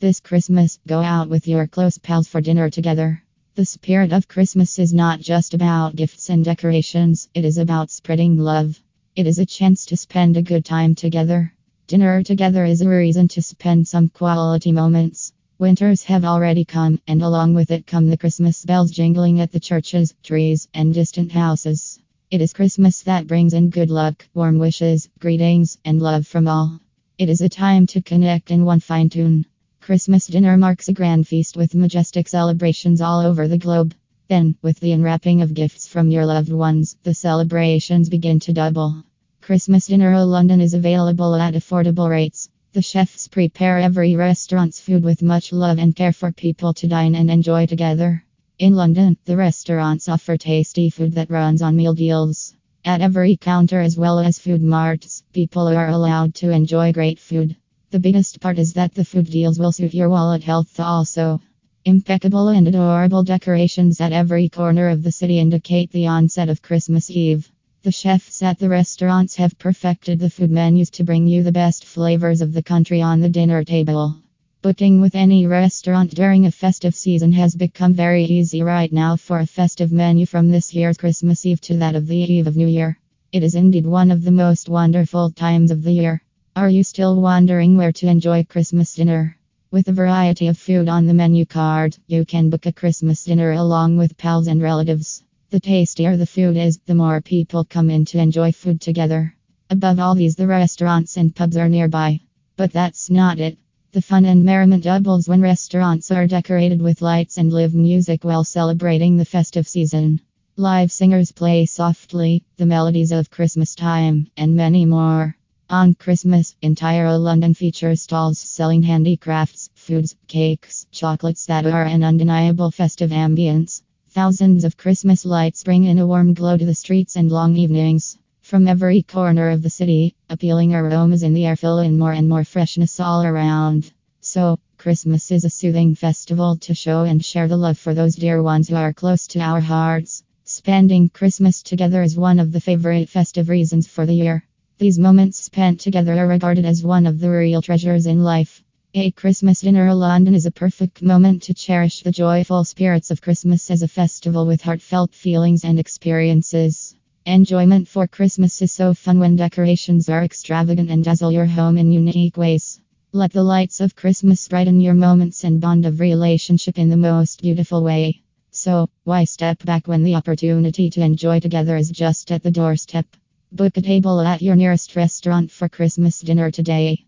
This Christmas, go out with your close pals for dinner together. The spirit of Christmas is not just about gifts and decorations, it is about spreading love. It is a chance to spend a good time together. Dinner together is a reason to spend some quality moments. Winters have already come, and along with it come the Christmas bells jingling at the churches, trees, and distant houses. It is Christmas that brings in good luck, warm wishes, greetings, and love from all. It is a time to connect in one fine tune. Christmas dinner marks a grand feast with majestic celebrations all over the globe. Then, with the unwrapping of gifts from your loved ones, the celebrations begin to double. Christmas dinner in London is available at affordable rates. The chefs prepare every restaurant's food with much love and care for people to dine and enjoy together. In London, the restaurants offer tasty food that runs on meal deals. At every counter, as well as food marts, people are allowed to enjoy great food. The biggest part is that the food deals will suit your wallet health also. Impeccable and adorable decorations at every corner of the city indicate the onset of Christmas Eve. The chefs at the restaurants have perfected the food menus to bring you the best flavors of the country on the dinner table. Booking with any restaurant during a festive season has become very easy right now for a festive menu from this year's Christmas Eve to that of the Eve of New Year. It is indeed one of the most wonderful times of the year. Are you still wondering where to enjoy Christmas dinner? With a variety of food on the menu card, you can book a Christmas dinner along with pals and relatives. The tastier the food is, the more people come in to enjoy food together. Above all these, the restaurants and pubs are nearby. But that's not it. The fun and merriment doubles when restaurants are decorated with lights and live music while celebrating the festive season. Live singers play softly, the melodies of Christmas time, and many more. On Christmas, entire London features stalls selling handicrafts, foods, cakes, chocolates that are an undeniable festive ambience. Thousands of Christmas lights bring in a warm glow to the streets and long evenings. From every corner of the city, appealing aromas in the air fill in more and more freshness all around. So, Christmas is a soothing festival to show and share the love for those dear ones who are close to our hearts. Spending Christmas together is one of the favorite festive reasons for the year. These moments spent together are regarded as one of the real treasures in life. A Christmas dinner in London is a perfect moment to cherish the joyful spirits of Christmas as a festival with heartfelt feelings and experiences. Enjoyment for Christmas is so fun when decorations are extravagant and dazzle your home in unique ways. Let the lights of Christmas brighten your moments and bond of relationship in the most beautiful way. So, why step back when the opportunity to enjoy together is just at the doorstep? Book a table at your nearest restaurant for Christmas dinner today.